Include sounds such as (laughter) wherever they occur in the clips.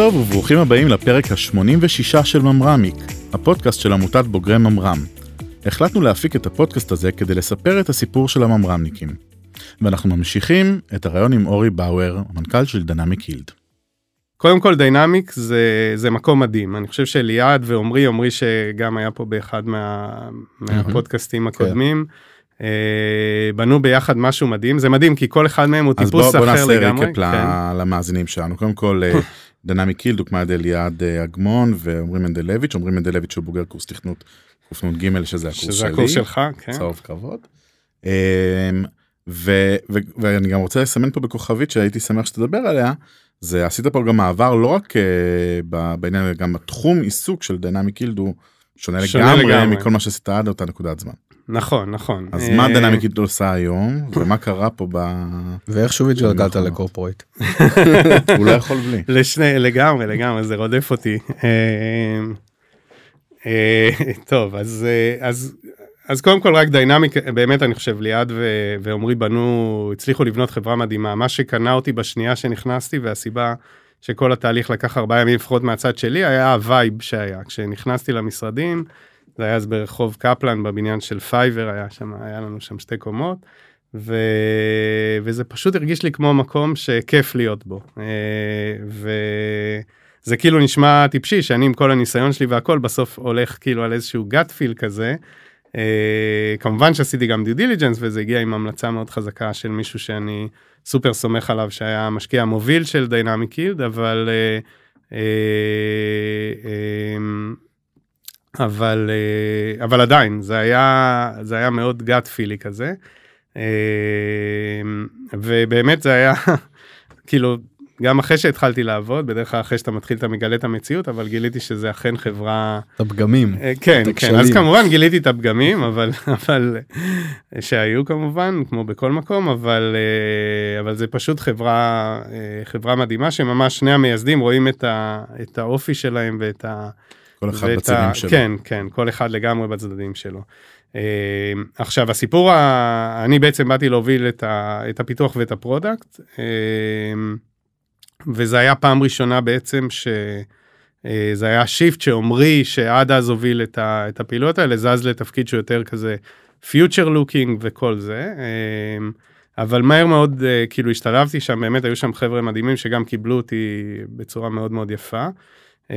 טוב וברוכים הבאים לפרק ה-86 של ממר"מניק, הפודקאסט של עמותת בוגרי ממר"ם. החלטנו להפיק את הפודקאסט הזה כדי לספר את הסיפור של הממר"מניקים. ואנחנו ממשיכים את הריאיון עם אורי באואר, המנכ"ל של Dynamic Yield. קודם כל Dynamic זה, זה מקום מדהים, אני חושב שליעד ועמרי, עמרי שגם היה פה באחד מה, מהפודקאסטים הקודמים, אה, בנו ביחד משהו מדהים, זה מדהים כי כל אחד מהם הוא טיפוס אז בוא, בוא אחר לגמרי. נעשה ריקאפ כן. למאזינים שלנו. קודם כל, (laughs) Dynamic Yield הוקמה על ידי ליעד אה, אגמון ועמרי מנדלביץ', עמרי מנדלביץ' הוא בוגר קורס תכנות קנ"ג שזה הקורס שלי. שזה הקורס שלך, כן. כל הכבוד. אמ, ו- ו- ואני גם רוצה לסמן פה בכוכבית שהייתי שמח שתדבר עליה זה עשית פה גם מעבר לא רק uh, בעניין גם התחום עיסוק של Dynamic Yield הוא שונה, שונה לגמרי, לגמרי. מכל מה שעשית עד אותה נקודת זמן. נכון, נכון. אז אה, מה Dynamic Yield עושה היום ומה קרה פה ב... ואיך שוב התגלגלת. ל corporate. (laughs) הוא לא יכול בלי. לשני, לגמרי, לגמרי, זה רודף אותי. אה, אה, טוב, אז, אה, אז, אז קודם כל רק Dynamic, באמת אני חושב, ליעד ו- ועמרי בנו, הצליחו לבנות חברה מדהימה. מה שקנה אותי בשנייה שנכנסתי, והסיבה שכל התהליך לקח ארבעה ימים לפחות מהצד שלי, היה ה vibe שהיה. כשנכנסתי למשרדים, זה היה אז ברחוב קפלן, בבניין של Fiverr, היה שם, היה לנו שם שתי קומות. ו... וזה פשוט הרגיש לי כמו מקום שכיף להיות בו. אה, וזה כאילו נשמע טיפשי שאני עם כל הניסיון שלי והכל בסוף הולך כאילו על איזשהו gut feel כזה. אה, כמובן שעשיתי גם due diligence וזה הגיע עם המלצה מאוד חזקה של מישהו שאני סופר סומך עליו שהיה המשקיע המוביל של Dynamic Yield אבל אה, אה, אבל אה, אבל עדיין זה היה זה היה מאוד גאט פילי כזה. אה, ובאמת זה היה (laughs) כאילו גם אחרי שהתחלתי לעבוד בדרך כלל אחרי שאתה מתחיל אתה מגלה את המציאות אבל גיליתי שזה אכן חברה את הפגמים. אה, כן את כן אז. כמובן גיליתי את הפגמים (laughs) אבל אבל שהיו כמובן כמו בכל מקום אבל אבל זה פשוט חברה חברה מדהימה שממש שני המייסדים רואים את, ה, את האופי שלהם ואת ה... כל אחד בצדדים שלו. כן, כן, כל אחד לגמרי בצדדים שלו. אה, עכשיו הסיפור, ה... אני בעצם באתי להוביל את, ה... את הפיתוח ואת ה product, אה, וזה היה פעם ראשונה בעצם ש... אה, זה היה shift שעמרי שעד אז הוביל את, ה... את הפעילויות האלה זז לתפקיד שהוא יותר כזה future looking וכל זה. אה, אבל מהר מאוד אה, כאילו השתלבתי שם באמת היו שם חבר'ה מדהימים שגם קיבלו אותי בצורה מאוד מאוד יפה. אה,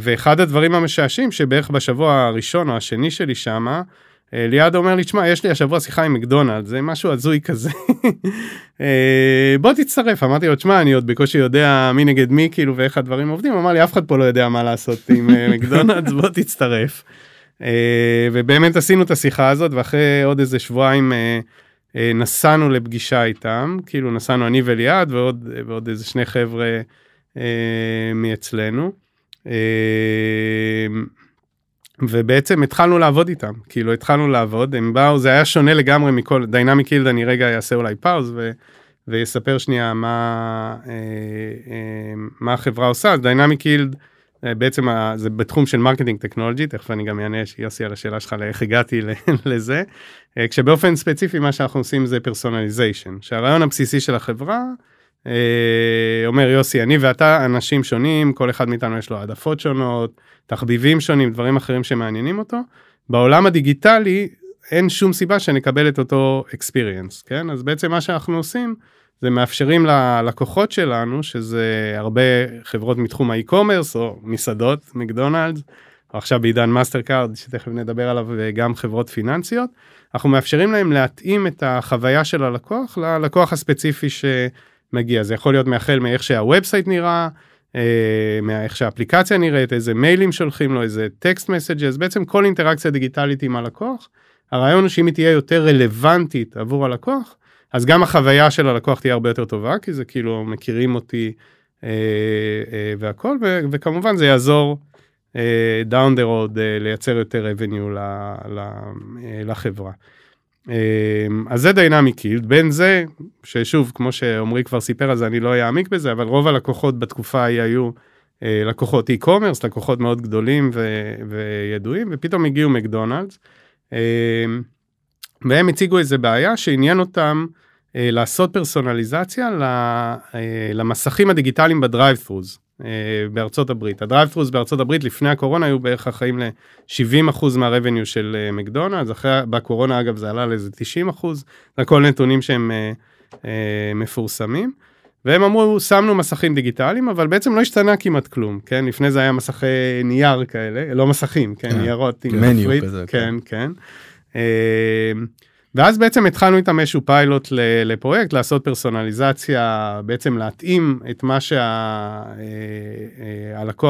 ואחד הדברים המשעשעים שבערך בשבוע הראשון או השני שלי שמה, אה, ליעד אומר לי, תשמע, יש לי השבוע שיחה עם מקדונלד, זה משהו הזוי כזה. (laughs) אה, בוא תצטרף, אמרתי לו, תשמע, אני עוד בקושי יודע מי נגד מי, כאילו, ואיך הדברים עובדים, אמר לי, אף אחד פה לא יודע מה לעשות עם (laughs) מקדונלדס, בוא תצטרף. ובאמת עשינו את השיחה הזאת, ואחרי עוד איזה שבועיים נסענו לפגישה איתם, כאילו נסענו אני וליעד ועוד, ועוד איזה שני חבר'ה מאצלנו. אה, ובעצם התחלנו לעבוד איתם, כאילו התחלנו לעבוד, הם באו, זה היה שונה לגמרי מכל, Dynamic Yield אני רגע אעשה אולי pause ו, ויספר שנייה מה, אה, אה, מה החברה עושה, אז Dynamic Yield בעצם ה- זה בתחום של marketing technology, תכף אני גם אענה יוסי על השאלה שלך לאיך הגעתי (laughs) לזה, אה, כשבאופן ספציפי מה שאנחנו עושים זה personalization, שהרעיון הבסיסי של החברה אה, אומר יוסי אני ואתה אנשים שונים כל אחד מאיתנו יש לו העדפות שונות תחביבים שונים דברים אחרים שמעניינים אותו. בעולם הדיגיטלי אין שום סיבה שנקבל את אותו experience כן? אז בעצם מה שאנחנו עושים זה מאפשרים ללקוחות שלנו שזה הרבה חברות מתחום ה e-commerce או מסעדות מקדונלדס או עכשיו בעידן מאסטר קארד שתכף נדבר עליו וגם חברות פיננסיות אנחנו מאפשרים להם להתאים את החוויה של הלקוח ללקוח הספציפי שמגיע זה יכול להיות מהחל מאיך שה website נראה אה, מאיך שהאפליקציה נראית איזה מיילים שולחים לו איזה text messages בעצם כל אינטראקציה דיגיטלית עם הלקוח. הרעיון הוא שאם היא תהיה יותר רלוונטית עבור הלקוח אז גם החוויה של הלקוח תהיה הרבה יותר טובה כי זה כאילו מכירים אותי אה, אה, והכל ו, וכמובן זה יעזור אה, down the אה, לייצר יותר revenue ל, ל, אה, לחברה. אה, אז זה דיינמיק הילד בין זה ששוב כמו שעמרי כבר סיפר אז אני לא אעמיק בזה אבל רוב הלקוחות בתקופה ההיא היו אה, לקוחות e-commerce לקוחות מאוד גדולים ו, וידועים ופתאום הגיעו מקדונלדס. אה, והם הציגו איזה בעיה שעניין אותם אה, לעשות פרסונליזציה אה, למסכים הדיגיטליים בדרייב-ת'רוז. בארצות הברית. הדרייב-ת'רוס בארצות הברית לפני הקורונה היו בערך אחראים ל-70% מהרבניו של מקדונלדס, אחרי, בקורונה אגב זה עלה לאיזה 90%, זה הכל נתונים שהם מפורסמים. והם אמרו שמנו מסכים דיגיטליים אבל בעצם לא השתנה כמעט כלום כן לפני זה היה מסכי נייר כאלה לא מסכים כן, כן. ניירות עם מניו כזה כן כן. ואז בעצם התחלנו איתם איזשהו פיילוט לפרויקט לעשות פרסונליזציה בעצם להתאים את מה שהלקוח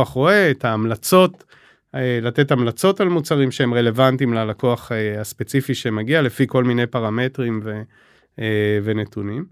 אה, אה, רואה את ההמלצות אה, לתת המלצות על מוצרים שהם רלוונטיים ללקוח הספציפי שמגיע לפי כל מיני פרמטרים ו, ונתונים.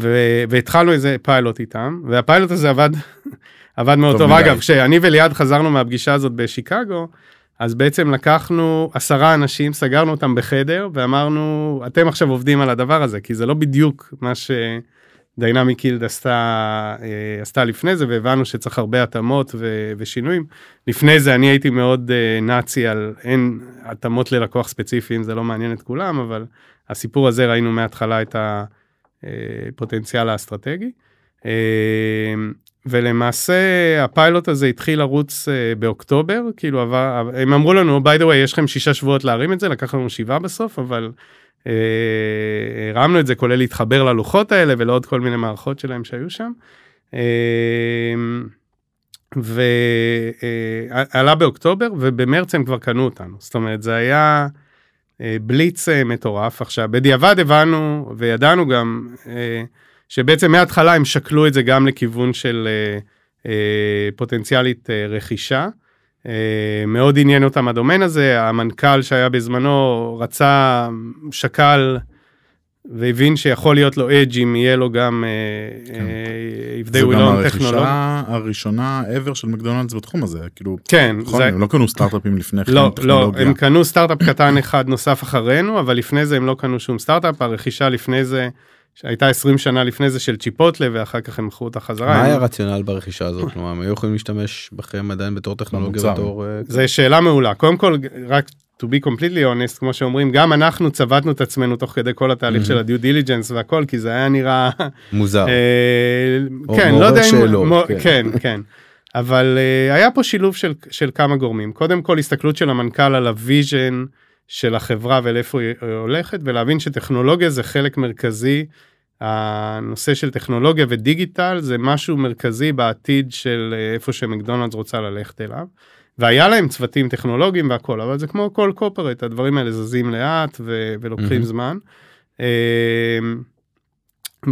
ו- והתחלנו איזה פיילוט איתם והפיילוט הזה עבד (laughs) עבד מאוד טוב, טוב. אגב כשאני וליעד חזרנו מהפגישה הזאת בשיקגו אז בעצם לקחנו עשרה אנשים סגרנו אותם בחדר ואמרנו אתם עכשיו עובדים על הדבר הזה כי זה לא בדיוק מה שדיינמיק קילד עשתה אה, עשתה לפני זה והבנו שצריך הרבה התאמות ו- ושינויים לפני זה אני הייתי מאוד אה, נאצי על אין התאמות ללקוח ספציפיים זה לא מעניין את כולם אבל הסיפור הזה ראינו מההתחלה את. הפוטנציאל האסטרטגי. אה, ולמעשה הפיילוט הזה התחיל לרוץ אה, באוקטובר, כאילו עבר, הם אמרו לנו, by the way, יש לכם שישה שבועות להרים את זה, לקח לנו שבעה בסוף, אבל אה, הרמנו את זה, כולל להתחבר ללוחות האלה ולעוד כל מיני מערכות שלהם שהיו שם. ועלה באוקטובר ובמרץ הם כבר קנו אותנו, זאת אומרת זה היה אה, בליץ אה, מטורף. עכשיו, בדיעבד הבנו וידענו גם אה, שבעצם מההתחלה הם שקלו את זה גם לכיוון של פוטנציאלית רכישה. מאוד עניין אותם הדומיין הזה, המנכ"ל שהיה בזמנו רצה, שקל והבין שיכול להיות לו אדג' אם יהיה לו גם אה, כן. if they will own טכנולוגיה. זה גם הרכישה הראשונה ever של מקדונלדס בתחום הזה כאילו כן נכון, זה... הם לא קנו סטארט-אפים לפני כן לא לא הם קנו סטארט-אפ קטן אחד נוסף אחרינו אבל לפני זה הם לא קנו שום סטארט-אפ הרכישה לפני זה שהייתה 20 שנה לפני זה של צ'יפוטלה ואחר כך הם מכרו אותה חזרה. מה היה הרציונל ברכישה הזאת? כלומר הם היו יכולים להשתמש בכם עדיין בתור טכנולוגיה בתור... אה, זה שאלה מעולה קודם כל רק to be completely honest, כמו שאומרים, גם אנחנו צבטנו את עצמנו תוך כדי כל התהליך mm-hmm. של ה due diligence והכל, כי זה היה נראה... מוזר. אה, כן, לא יודע אם... כן, כן. כן. אבל uh, היה פה שילוב של, של כמה גורמים. קודם כל, הסתכלות של המנכ"ל על ה vision של החברה ולאיפה היא הולכת, ולהבין שטכנולוגיה זה חלק מרכזי. הנושא של טכנולוגיה ודיגיטל זה משהו מרכזי בעתיד של אה, איפה שמקדונלדס רוצה ללכת אליו. והיה להם צוותים טכנולוגיים והכל אבל זה כמו כל קופרט הדברים האלה זזים לאט ו- ולוקחים mm-hmm. זמן. אמ,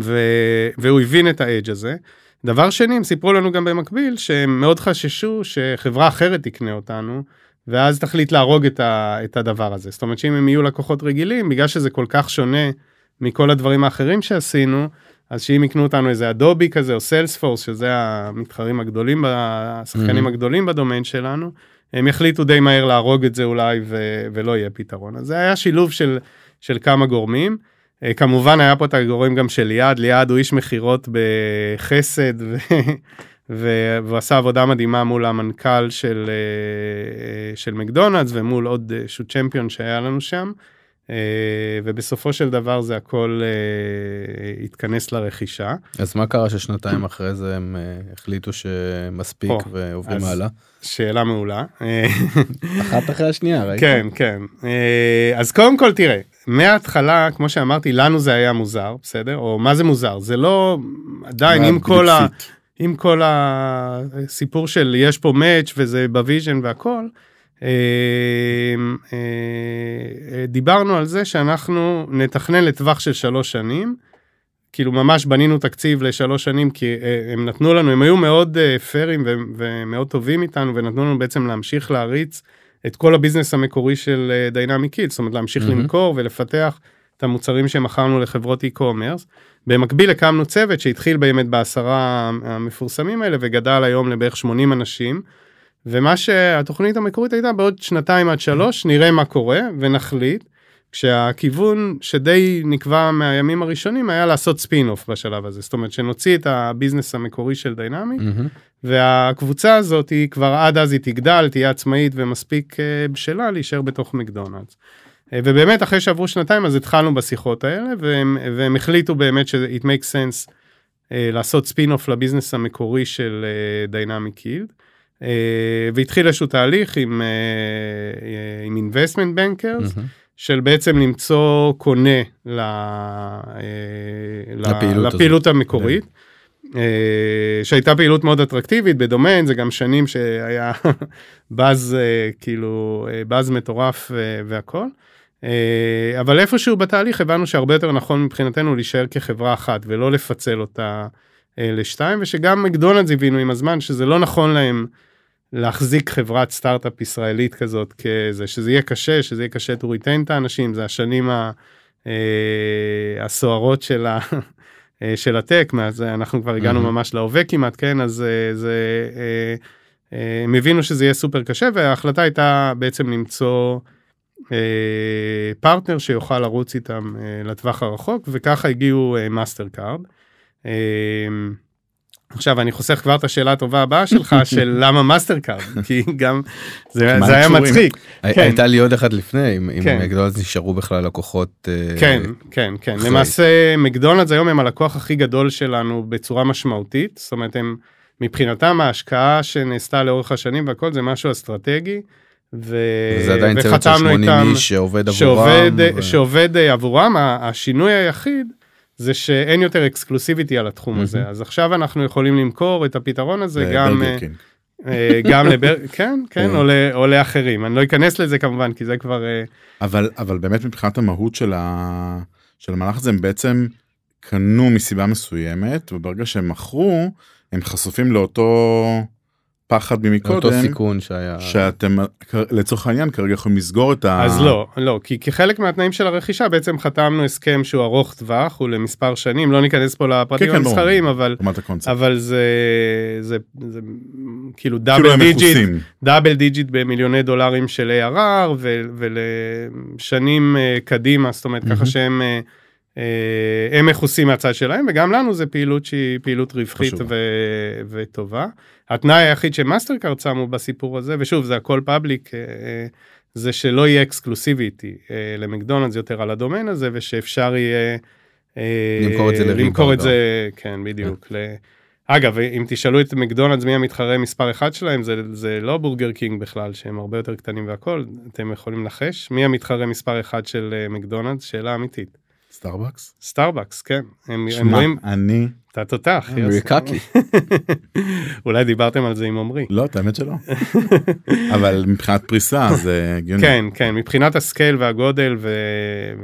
ו- והוא הבין את האדג' הזה. דבר שני הם סיפרו לנו גם במקביל שהם מאוד חששו שחברה אחרת תקנה אותנו ואז תחליט להרוג את, ה- את הדבר הזה זאת אומרת שאם הם יהיו לקוחות רגילים בגלל שזה כל כך שונה מכל הדברים האחרים שעשינו אז שאם יקנו אותנו איזה אדובי כזה או סיילספורס שזה המתחרים הגדולים השחקנים mm-hmm. הגדולים בדומיין שלנו הם יחליטו די מהר להרוג את זה אולי ו- ולא יהיה פתרון אז זה היה שילוב של של כמה גורמים. אה, כמובן היה פה את הגורם גם של ליעד ליעד הוא איש מכירות בחסד ו- ו- והוא עשה עבודה מדהימה מול המנכ"ל של אה, של מקדונלדס ומול עוד איזשהו צ'מפיון שהיה לנו שם. אה, ובסופו של דבר זה הכל אה, התכנס לרכישה. אז מה קרה ששנתיים אחרי זה הם אה, החליטו שמספיק ועוברים הלאה? שאלה מעולה. אחת אחרי השנייה, ראית? כן, כן. אז קודם כל תראה, מההתחלה, כמו שאמרתי, לנו זה היה מוזר, בסדר? או מה זה מוזר? זה לא, עדיין עם כל ה... עם כל הסיפור של יש פה match וזה ב vision והכל, אמ, אה, דיברנו על זה שאנחנו נתכנן לטווח של שלוש שנים. כאילו ממש בנינו תקציב לשלוש שנים כי אה, הם נתנו לנו הם היו מאוד אה, פיירים ומאוד טובים איתנו ונתנו לנו בעצם להמשיך להריץ את כל ה business המקורי של Dynamic Yield זאת אומרת להמשיך mm-hmm. למכור ולפתח את המוצרים שמכרנו לחברות e-commerce. במקביל הקמנו צוות שהתחיל באמת בעשרה המפורסמים האלה וגדל היום לבערך 80 אנשים. ומה שהתוכנית המקורית הייתה בעוד שנתיים עד שלוש נראה מה קורה ונחליט. כשהכיוון שדי נקבע מהימים הראשונים היה לעשות spin off בשלב הזה זאת אומרת שנוציא את ה business המקורי של Dynamic mm-hmm. והקבוצה הזאת היא כבר עד אז היא תגדל תהיה עצמאית ומספיק uh, בשלה להישאר בתוך מקדונלדס. Uh, ובאמת אחרי שעברו שנתיים אז התחלנו בשיחות האלה והם, והם החליטו באמת ש- it makes sense לעשות spin off ל business המקורי של Dynamic Yield. והתחיל איזשהו תהליך עם, עם investment bankers. Mm-hmm. של בעצם למצוא קונה ל, לפעילות, לפעילות המקורית. אה, שהייתה פעילות מאוד אטרקטיבית בדומיין זה גם שנים שהיה (laughs) באז אה, כאילו אה, באז מטורף והכל. אבל איפשהו בתהליך הבנו שהרבה יותר נכון מבחינתנו להישאר כחברה אחת ולא לפצל אותה לשתיים ושגם מקדונלדס הבינו עם הזמן שזה לא נכון להם להחזיק חברת סטארט-אפ ישראלית כזאת כזה שזה יהיה קשה שזה יהיה קשה to retain את האנשים זה השנים הסוערות של ה... אה, של הטק, מאז אנחנו כבר הגענו mm-hmm. ממש להווה כמעט, כן, אז אה, זה, אה, הם הבינו שזה יהיה סופר קשה, וההחלטה הייתה בעצם למצוא פרטנר שיוכל לרוץ איתם לטווח הרחוק, וככה הגיעו מאסטר קארד. עכשיו אני חוסך כבר את השאלה הטובה הבאה שלך (laughs) של למה מאסטר קארד (laughs) כי גם זה, זה היה מצחיק. כן. הייתה לי עוד אחד לפני אם כן. מקדונלדס נשארו בכלל לקוחות. אה, כן כן כן אחרי. למעשה מקדונלדס היום הם הלקוח הכי גדול שלנו בצורה משמעותית זאת אומרת הם מבחינתם ההשקעה שנעשתה לאורך השנים והכל זה משהו אסטרטגי. ו... וזה עדיין צוות של 80 איש שעובד עבורם. שעובד, ו... שעובד עבורם השינוי היחיד. זה שאין יותר אקסקלוסיביטי על התחום הזה אז עכשיו אנחנו יכולים למכור את הפתרון הזה גם אה, אה, גם לבר (laughs) כן כן או לאחרים אני לא אכנס לזה כמובן כי זה כבר אה, אבל אבל באמת מבחינת המהות של ה... של המהלך הזה הם בעצם קנו מסיבה מסוימת וברגע שהם מכרו הם חשופים לאותו פחד ממקודם, אותו סיכון שהיה, שאתם לצורך העניין כרגע יכולים לסגור את ה... אז לא, לא, כי כחלק מהתנאים של הרכישה בעצם חתמנו הסכם שהוא ארוך טווח, הוא למספר שנים, לא ניכנס פה לפרטים כן, כן המסחריים, אבל, אבל זה, זה, זה כאילו double digit, double digit במיליוני דולרים של ARR ולשנים אה, קדימה, זאת אומרת ככה שהם... אה, אה, הם מכוסים מהצד שלהם וגם לנו זה פעילות שהיא פעילות רווחית ו- וטובה. התנאי היחיד שמאסטרקארד שמו בסיפור הזה ושוב זה הכל public אה, זה שלא יהיה exclusivity אה, למקדונלדס יותר על הדומיין הזה ושאפשר יהיה למכור את זה למכור את זה כן בדיוק. ל... אגב אם תשאלו את מקדונלדס מי המתחרה מספר אחד שלהם זה זה לא בורגר קינג בכלל שהם הרבה יותר קטנים והכל אתם יכולים לנחש מי המתחרה מספר אחד של מקדונלדס שאלה אמיתית. סטארבקס? סטארבקס, כן. הם, שמה, הם רואים... אני... אתה תותח, אמריקאי. (laughs) אולי דיברתם על זה עם עמרי. לא, את האמת שלא. (laughs) אבל מבחינת פריסה זה הגיוני. כן, כן, מבחינת ה scale והגודל, ו...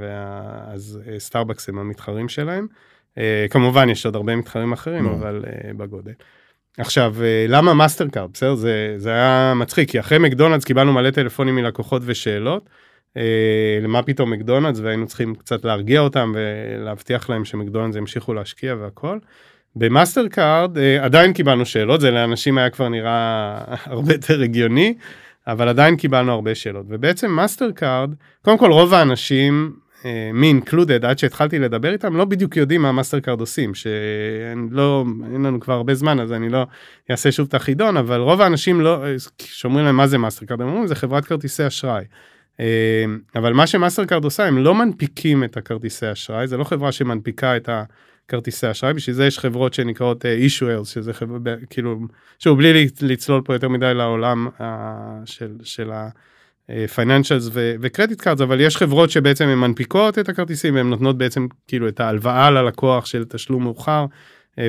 וה... אז אה, סטארבקס הם המתחרים שלהם. Uh, כמובן יש עוד הרבה מתחרים אחרים. אבל בגודל. עכשיו, למה מאסטר קארד? בסדר? זה, זה היה מצחיק, כי אחרי מקדונלדס קיבלנו מלא טלפונים מלקוחות ושאלות. אה, למה פתאום מקדונלדס והיינו צריכים קצת להרגיע אותם ולהבטיח להם שמקדונלדס ימשיכו להשקיע והכל. במאסטר קארד אה, עדיין קיבלנו שאלות זה לאנשים היה כבר נראה (laughs) הרבה יותר הגיוני אבל עדיין קיבלנו הרבה שאלות ובעצם מאסטר קארד קודם כל רוב האנשים me included, עד שהתחלתי לדבר איתם לא בדיוק יודעים מה מאסטר קארד עושים שאין לא אין לנו כבר הרבה זמן אז אני לא אעשה שוב את החידון אבל רוב האנשים לא שאומרים להם מה זה מאסטר קארד הם אומרים זה חברת כרטיסי אשראי. אמ, אבל מה שמאסטר קארד עושה הם לא מנפיקים את הכרטיסי אשראי זה לא חברה שמנפיקה את הכרטיסי אשראי בשביל זה יש חברות שנקראות uh, issuers שזה חברה כאילו שוב בלי לצלול פה יותר מדי לעולם uh, של של ה-financials ו credit card אבל יש חברות שבעצם הן מנפיקות את הכרטיסים והן נותנות בעצם כאילו את ההלוואה ללקוח של תשלום מאוחר.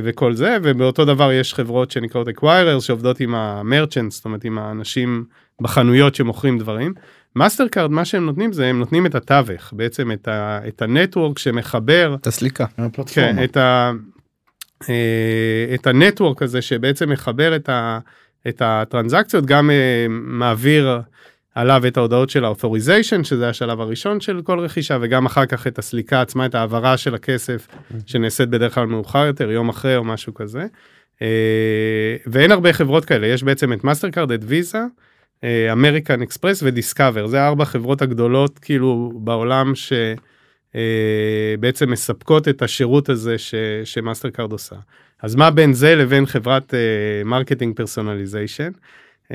וכל זה ובאותו דבר יש חברות שנקראות acquirers שעובדות עם ה merchant זאת אומרת עם האנשים בחנויות שמוכרים דברים מאסטר קארד מה שהם נותנים זה הם נותנים את התווך בעצם את, ה, את ה network שמחבר את הסליקה כן, את, ה, אה, את ה network הזה שבעצם מחבר את, ה, את הטרנזקציות גם אה, מעביר עליו את ההודעות של ה authorization שזה השלב הראשון של כל רכישה וגם אחר כך את הסליקה עצמה את העברה של הכסף שנעשית בדרך כלל מאוחר יותר יום אחרי או משהו כזה. אה, ואין הרבה חברות כאלה יש בעצם את מאסטר קארד את ויזה. אמריקן אקספרס ודיסקאבר זה ארבע חברות הגדולות כאילו בעולם שבעצם uh, מספקות את השירות הזה שמאסטר קארד עושה. אז מה בין זה לבין חברת marketing personalization? Uh,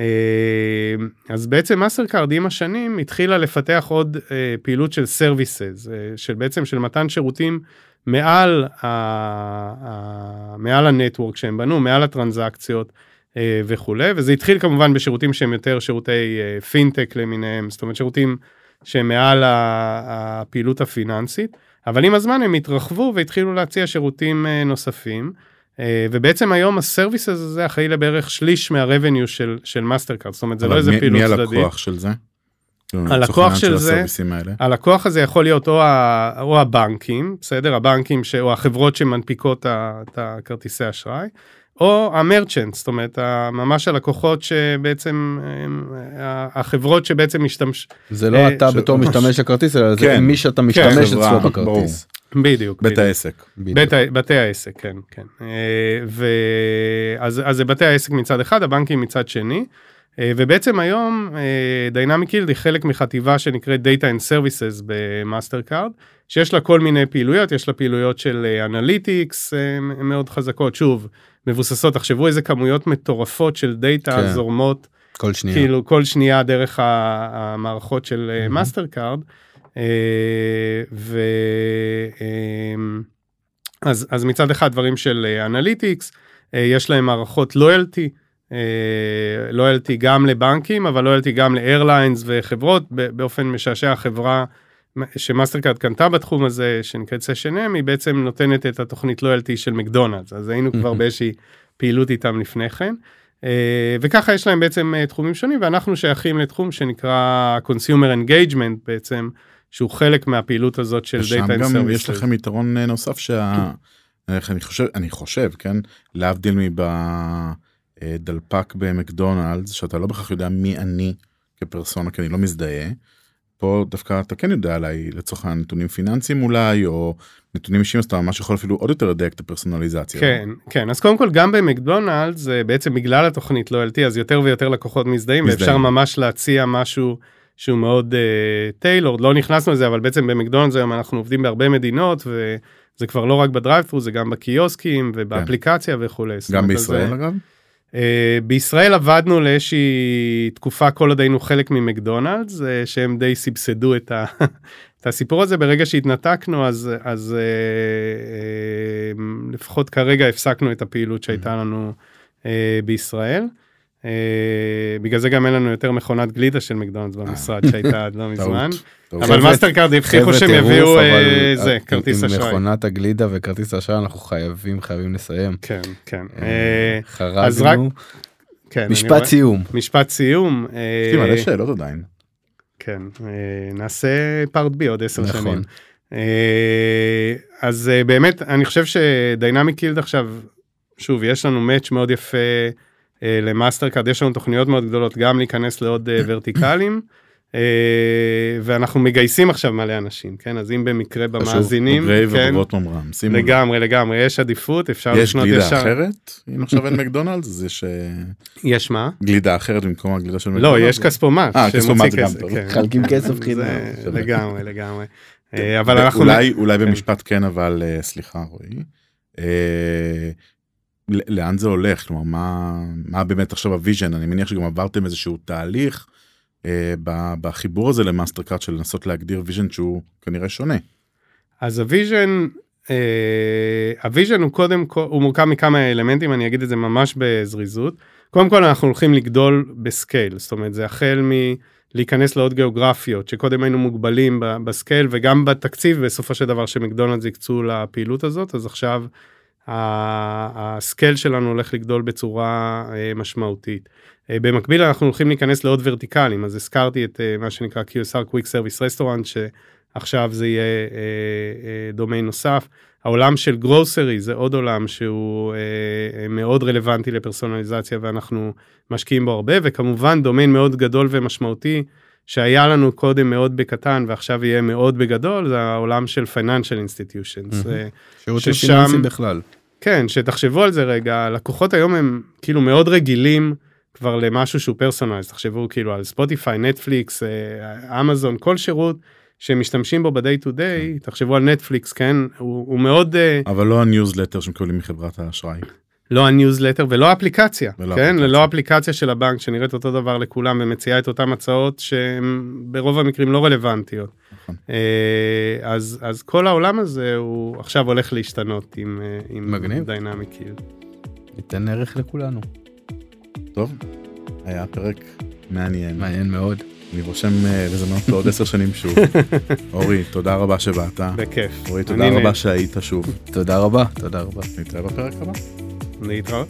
אז בעצם מאסטר קארד עם השנים התחילה לפתח עוד uh, פעילות של services uh, של בעצם של מתן שירותים מעל, ה, ה, מעל ה network שהם בנו, מעל הטרנזקציות אה, וכולי, וזה התחיל כמובן בשירותים שהם יותר שירותי אה, פינטק למיניהם, זאת אומרת שירותים שהם מעל הפעילות הפיננסית, אבל עם הזמן הם התרחבו והתחילו להציע שירותים אה, נוספים. אה, ובעצם היום ה service הזה אחראי לבערך שליש מה revenue של, של מאסטרקארד, זאת אומרת זה לא איזה מי, פעילות צדדית. מי הלקוח של זה? הלקוח של זה-. הלקוח הזה יכול להיות או, ה, או הבנקים, בסדר? הבנקים ש, או החברות שמנפיקות את הכרטיסי אשראי, או המרצ'נט, זאת אומרת, ממש הלקוחות שבעצם, החברות שבעצם משתמש... זה לא אה, אתה בתור משתמש הכרטיס, אלא זה כן. מי שאתה משתמש חברה, אצלו. בכרטיס. בדיוק. בית. העסק. בתי העסק, כן, כן. אה, אז זה בתי העסק מצד אחד, הבנקים מצד שני. אה, ובעצם היום Dynamic Yield היא חלק מחטיבה שנקראת Data and Services במאסטר קארד, שיש לה כל מיני פעילויות, יש לה פעילויות של אנליטיקס מאוד חזקות, שוב, מבוססות, תחשבו איזה כמויות מטורפות של דאטה כן. זורמות כל שנייה. כאילו כל שנייה דרך המערכות של. מאסטר קארד. ו... אמ, אז, אז מצד אחד דברים של אנליטיקס, יש להם מערכות loyalty, loyalty גם לבנקים, אבל loyalty גם ל airlines וחברות, באופן משעשע החברה שמאסטר קארד קנתה בתחום הזה, שנקראת Session M, היא בעצם נותנת את התוכנית loyalty של מקדונלדס, אז היינו כבר. (laughs) באיזושהי פעילות איתם לפני כן. אה, וככה יש להם בעצם אה, תחומים שונים ואנחנו שייכים לתחום שנקרא consumer engagement בעצם שהוא חלק מהפעילות הזאת של ושם data and גם services. יש לכם יתרון אה, נוסף שה... אני חושב, אני חושב, כן, להבדיל מבדלפק במקדונלדס, שאתה לא בהכרח יודע מי אני כפרסונה, כי אני לא מזדהה. פה דווקא אתה כן יודע עליי לצורך הנתונים פיננסיים אולי, או נתונים אישיים, אז אתה ממש יכול אפילו עוד יותר לדייק את הפרסונליזציה. כן כן אז קודם כל גם במקדונלדס אה, בעצם בגלל התוכנית לויאלטי אז יותר ויותר לקוחות מזדהים מזדהים. ואפשר ממש להציע משהו שהוא מאוד tailored לא נכנסנו לזה אבל בעצם במקדונלדס היום אנחנו עובדים בהרבה מדינות וזה כבר לא רק ב drive-thru זה גם בקיוסקים ובאפליקציה וכולי. זאת גם בישראל אז, אה, אגב? Uh, בישראל עבדנו לאיזושהי תקופה כל עוד היינו חלק ממקדונלדס uh, שהם די סבסדו את, ה, (laughs) את הסיפור הזה ברגע שהתנתקנו אז אז uh, לפחות כרגע הפסקנו את הפעילות שהייתה לנו בישראל. Uh, בגלל זה גם אין לנו יותר מכונת גלידה של מקדונלדס במשרד (laughs) שהייתה עד לא מזמן. אבל מאסטר קארד הבטיחו שהם יביאו אה, זה עם- כרטיס עם אשראי. מכונת הגלידה וכרטיס האשראי אנחנו חייבים חייבים לסיים. כן כן אה, אה, חרגנו. כן משפט. סיום. משפט סיום. אה, יש לי מלא שאלות עדיין. כן, אה, נעשה part B עוד עשר נכון. שנים. אה, אז אה, באמת, אני חושב ש Dynamic Yield עכשיו, שוב, יש לנו match מאוד יפה אה, למאסטר קארד, יש לנו תוכניות מאוד גדולות גם להיכנס לעוד אה, ורטיקלים, אה, ואנחנו מגייסים עכשיו מלא אנשים, כן? אז אם במקרה במאזינים, בוגרי כן, ממר"ם. לגמרי, לגמרי, יש עדיפות, אפשר יש גלידה ישר. אחרת? אם עכשיו אין מקדונלדס, יש אה, יש מה? גלידה אחרת במקום הגלידה של מקדונלדס? לא, יש כספומט. אה, כספומט זה גם כסף, טוב. כן. מחלקים (laughs) כסף זה חינם. (laughs) לגמרי, לגמרי. אבל אנחנו... אולי אולי כן. במשפט כן אבל סליחה רועי. לאן זה הולך כלומר מה מה באמת עכשיו ה vision אני מניח שגם עברתם איזשהו תהליך אה, בחיבור הזה למאסטר קארד של לנסות להגדיר vision שהוא כנראה שונה. אז ה vision, אה, ה vision הוא קודם כל, הוא מורכב מכמה אלמנטים, אני אגיד את זה ממש בזריזות. קודם כל אנחנו הולכים לגדול ב scale, זאת אומרת זה החל מלהיכנס לעוד גיאוגרפיות, שקודם היינו מוגבלים ב scale וגם בתקציב בסופו של דבר שמקדונלדס יקצו לפעילות הזאת, אז עכשיו ה scale שלנו הולך לגדול בצורה אה, משמעותית. אה, במקביל אנחנו הולכים להיכנס לעוד ורטיקלים, אז הזכרתי את אה, מה שנקרא QSR Quick Service Restaurant, ש... עכשיו זה יהיה דומיין נוסף. העולם של grocery זה עוד עולם שהוא מאוד רלוונטי לפרסונליזציה ואנחנו משקיעים בו הרבה וכמובן דומיין מאוד גדול ומשמעותי שהיה לנו קודם מאוד בקטן ועכשיו יהיה מאוד בגדול זה העולם של. אה, שירותים ששם- פיננסיים בכלל. כן, שתחשבו על זה רגע, לקוחות היום הם כאילו מאוד רגילים כבר למשהו שהוא personalized, תחשבו כאילו על Spotify, Netflix, Amazon, כל שירות שמשתמשים בו ב-day to day, תחשבו על נטפליקס, כן, הוא, הוא מאוד, אה, אבל לא הניוזלטר שמקבלים מחברת האשראי. לא הניוזלטר ולא אפליקציה, ולא כן? אפליקציה. ללא אפליקציה של הבנק שנראית אותו דבר לכולם ומציעה את אותן הצעות שהן ברוב המקרים לא רלוונטיות. נכון. אה, אז, אז כל העולם הזה הוא עכשיו הולך להשתנות עם, אה, עם מגניב. Dynamic Yield. ניתן ערך לכולנו. טוב, היה פרק מעניין. מעניין מאוד. אני רושם אה, לזמן אותו עוד (laughs) עשר שנים שוב. אורי, תודה רבה שבאת. בכיף. אורי, תודה. רבה שהיית שוב. תודה רבה, תודה רבה. נתראה בפרק הבא. नहीं था